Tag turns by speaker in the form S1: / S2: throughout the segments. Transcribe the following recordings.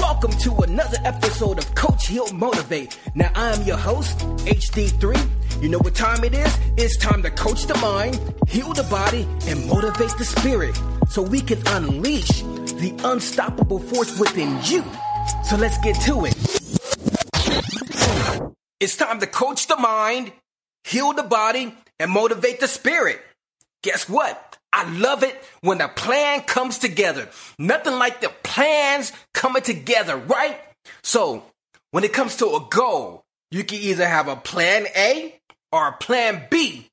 S1: welcome to another episode of Coach Hill Motivate. Now I am your host HD3. You know what time it is? It's time to coach the mind, heal the body, and motivate the spirit so we can unleash the unstoppable force within you. So let's get to it. It's time to coach the mind, heal the body, and motivate the spirit. Guess what? I love it when the plan comes together. Nothing like the plans coming together, right? So, when it comes to a goal, you can either have a plan A or a plan B.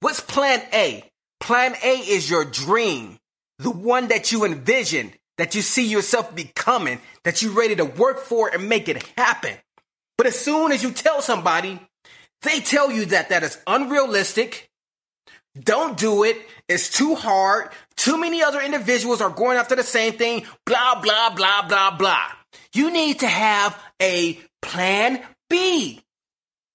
S1: What's plan A? Plan A is your dream, the one that you envision, that you see yourself becoming, that you're ready to work for and make it happen. But as soon as you tell somebody, they tell you that that is unrealistic, don't do it. It's too hard. Too many other individuals are going after the same thing. Blah, blah, blah, blah, blah. You need to have a plan B.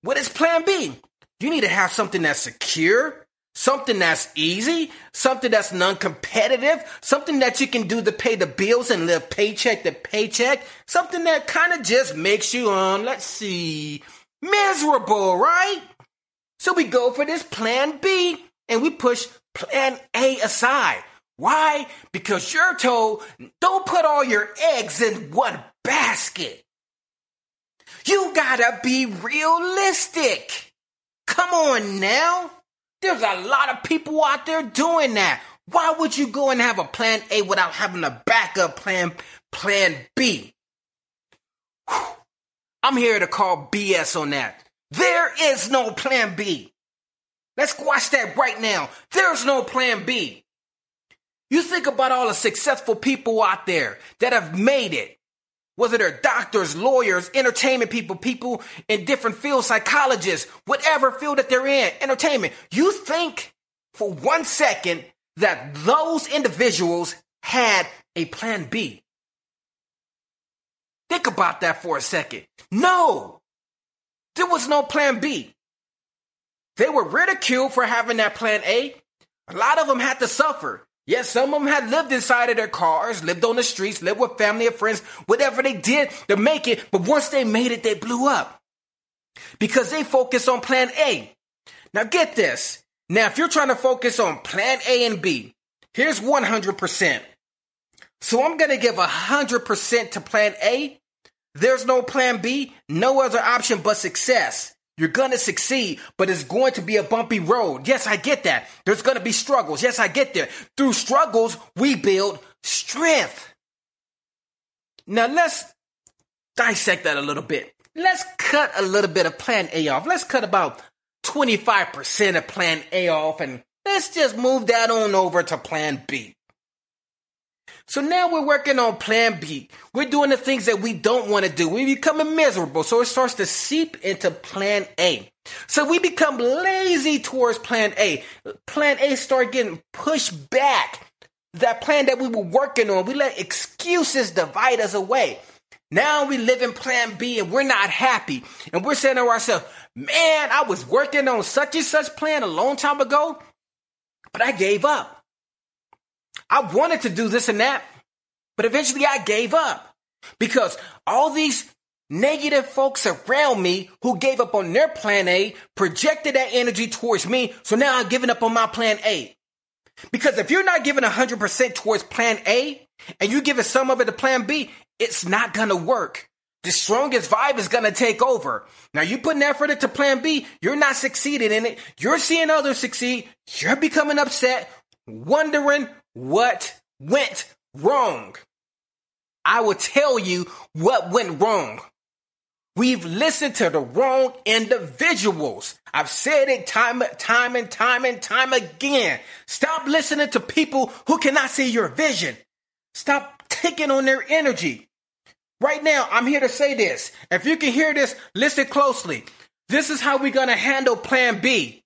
S1: What is plan B? You need to have something that's secure, something that's easy, something that's non competitive, something that you can do to pay the bills and live paycheck to paycheck, something that kind of just makes you, um, let's see, miserable, right? So we go for this plan B and we push plan A aside. Why? Because you're told don't put all your eggs in one basket. You gotta be realistic. Come on now. There's a lot of people out there doing that. Why would you go and have a plan A without having a backup plan, plan B? Whew. I'm here to call BS on that. There is no plan B. Let's squash that right now. There's no plan B. You think about all the successful people out there that have made it. Whether they're doctors, lawyers, entertainment people, people in different fields, psychologists, whatever field that they're in, entertainment. You think for one second that those individuals had a plan B. Think about that for a second. No, there was no plan B. They were ridiculed for having that plan A. A lot of them had to suffer. Yes, some of them had lived inside of their cars, lived on the streets, lived with family or friends, whatever they did to make it. But once they made it, they blew up because they focused on plan A. Now get this. Now, if you're trying to focus on plan A and B, here's 100%. So I'm going to give 100% to plan A. There's no plan B, no other option but success. You're gonna succeed, but it's going to be a bumpy road. Yes, I get that. There's gonna be struggles. Yes, I get there. Through struggles, we build strength. Now let's dissect that a little bit. Let's cut a little bit of plan A off. Let's cut about 25% of plan A off and let's just move that on over to plan B. So now we're working on plan B. We're doing the things that we don't want to do. We're becoming miserable. So it starts to seep into plan A. So we become lazy towards plan A. Plan A start getting pushed back. That plan that we were working on, we let excuses divide us away. Now we live in plan B and we're not happy. And we're saying to ourselves, man, I was working on such and such plan a long time ago, but I gave up. I wanted to do this and that, but eventually I gave up because all these negative folks around me who gave up on their plan A projected that energy towards me. So now I'm giving up on my plan A. Because if you're not giving 100% towards plan A and you're giving some of it to plan B, it's not going to work. The strongest vibe is going to take over. Now you putting effort into plan B, you're not succeeding in it. You're seeing others succeed. You're becoming upset, wondering what went wrong. I will tell you what went wrong. We've listened to the wrong individuals. I've said it time, time and time and time again. Stop listening to people who cannot see your vision. Stop taking on their energy. Right now, I'm here to say this. If you can hear this, listen closely. This is how we're going to handle plan B.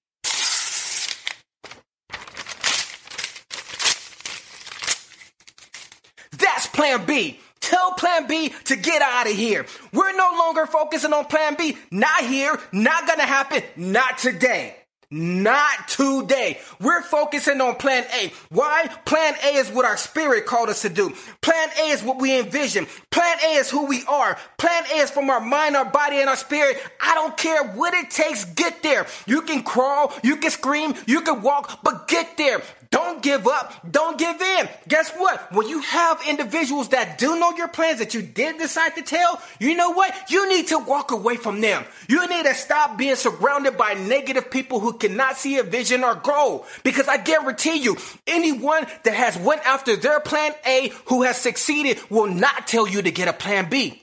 S1: plan B. Tell plan B to get out of here. We're no longer focusing on plan B. Not here, not gonna happen, not today. Not today. We're focusing on plan A. Why? Plan A is what our spirit called us to do. Plan A is what we envision. Plan A is who we are. Plan A is from our mind, our body, and our spirit. I don't care what it takes, get there. You can crawl, you can scream, you can walk, but get there. Don't give up. Don't give in. Guess what? When you have individuals that do know your plans that you did decide to tell, you know what? You need to walk away from them. You need to stop being surrounded by negative people who cannot see a vision or goal. Because I guarantee you, anyone that has went after their plan A who has succeeded will not tell you to get a plan B.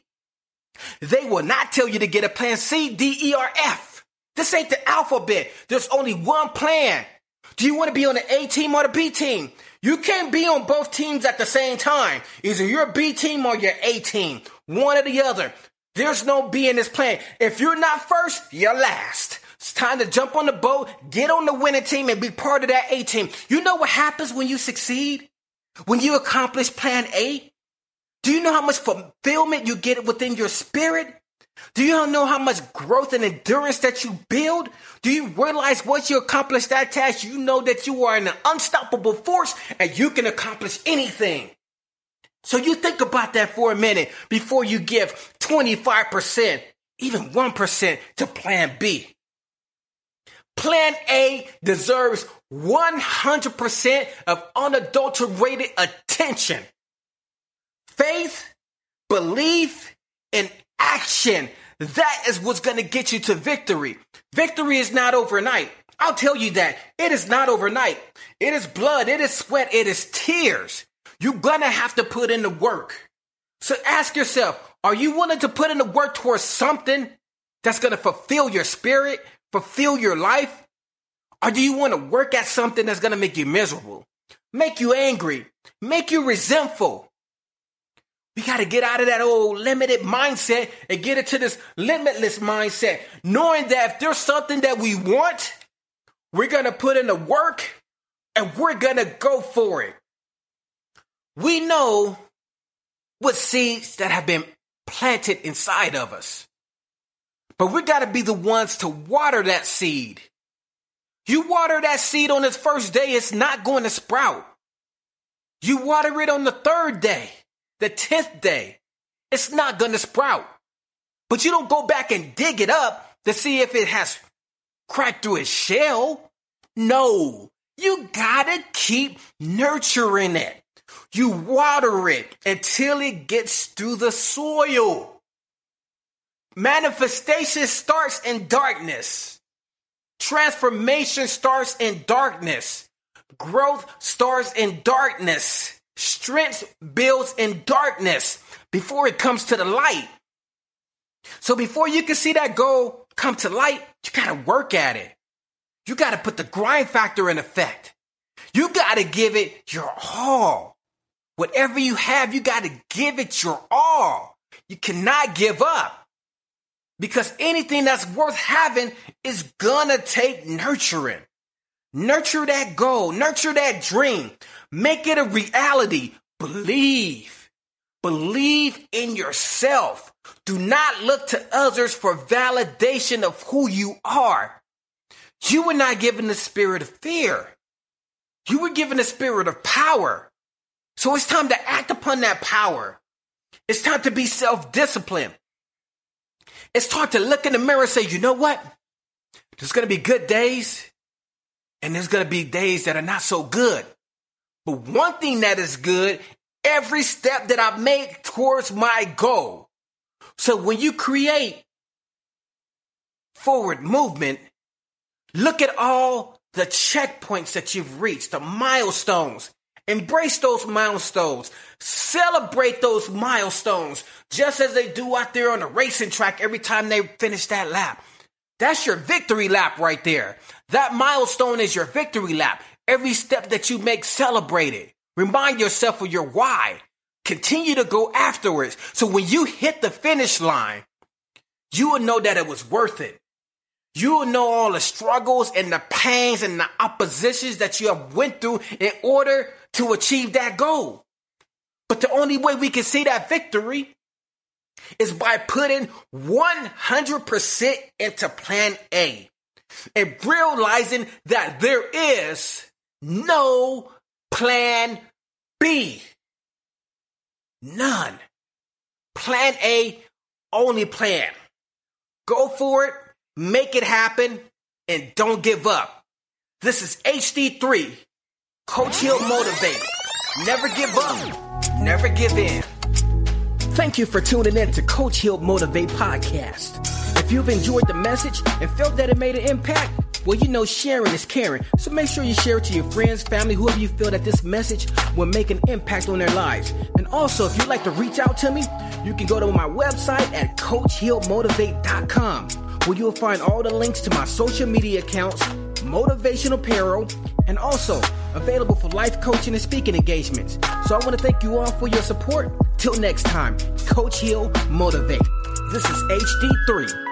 S1: They will not tell you to get a plan C, D, E, or F. This ain't the alphabet. There's only one plan. Do you want to be on the A team or the B team? You can't be on both teams at the same time. Either you're a B team or you're A team. One or the other. There's no B in this plan. If you're not first, you're last. It's time to jump on the boat, get on the winning team, and be part of that A team. You know what happens when you succeed? When you accomplish plan A? Do you know how much fulfillment you get within your spirit? Do you know how much growth and endurance that you build? Do you realize once you accomplish that task, you know that you are an unstoppable force and you can accomplish anything? So you think about that for a minute before you give 25%, even 1% to plan B. Plan A deserves 100% of unadulterated attention. Faith, belief, and action. That is what's going to get you to victory. Victory is not overnight. I'll tell you that. It is not overnight. It is blood, it is sweat, it is tears. You're going to have to put in the work. So ask yourself, are you willing to put in the work towards something that's going to fulfill your spirit, fulfill your life? Or do you want to work at something that's going to make you miserable, make you angry, make you resentful, we got to get out of that old limited mindset and get into this limitless mindset, knowing that if there's something that we want, we're going to put in the work and we're going to go for it. We know what seeds that have been planted inside of us, but we got to be the ones to water that seed. You water that seed on its first day, it's not going to sprout. You water it on the third day the 10th day, it's not going to sprout. But you don't go back and dig it up to see if it has cracked through its shell. No, you gotta keep nurturing it. You water it until it gets through the soil. Manifestation starts in darkness. Transformation starts in darkness. Growth starts in darkness. Strength builds in darkness before it comes to the light. So before you can see that goal come to light, you gotta work at it. You gotta put the grind factor in effect. You gotta give it your all. Whatever you have, you got to give it your all. You cannot give up because anything that's worth having is gonna take nurturing. Nurture that goal, nurture that dream, make it a reality. Believe, believe in yourself. Do not look to others for validation of who you are. You were not given the spirit of fear. You were given the spirit of power. So it's time to act upon that power. It's time to be self disciplined. It's time to look in the mirror and say, you know what? There's going to be good days and there's going to be days that are not so good. But one thing that is good, every step that I make towards my goal. So when you create forward movement, look at all the checkpoints that you've reached, the milestones. Embrace those milestones. Celebrate those milestones just as they do out there on the racing track every time they finish that lap. That's your victory lap right there. That milestone is your victory lap. Every step that you make, celebrate it. Remind yourself of your why. Continue to go afterwards. So when you hit the finish line, you will know that it was worth it. You will know all the struggles and the pains and the oppositions that you have went through in order to achieve that goal. But the only way we can see that victory is by putting 100% into plan A and realizing that there is no plan B. None. Plan A, only plan. Go for it, make it happen, and don't give up. This is HD3 Coach Hill Motivate. Never give up. Never give in. Thank you for tuning in to Coach Hill Motivate podcast. If you've enjoyed the message and felt that it made an impact, well, you know sharing is caring. So make sure you share it to your friends, family, whoever you feel that this message will make an impact on their lives. And also, if you'd like to reach out to me, you can go to my website at coachhillmotivate.com where you'll find all the links to my social media accounts, motivational apparel, and also available for life coaching and speaking engagements. So I want to thank you all for your support. Till next time, Coach Hill Motivate. This is HD3.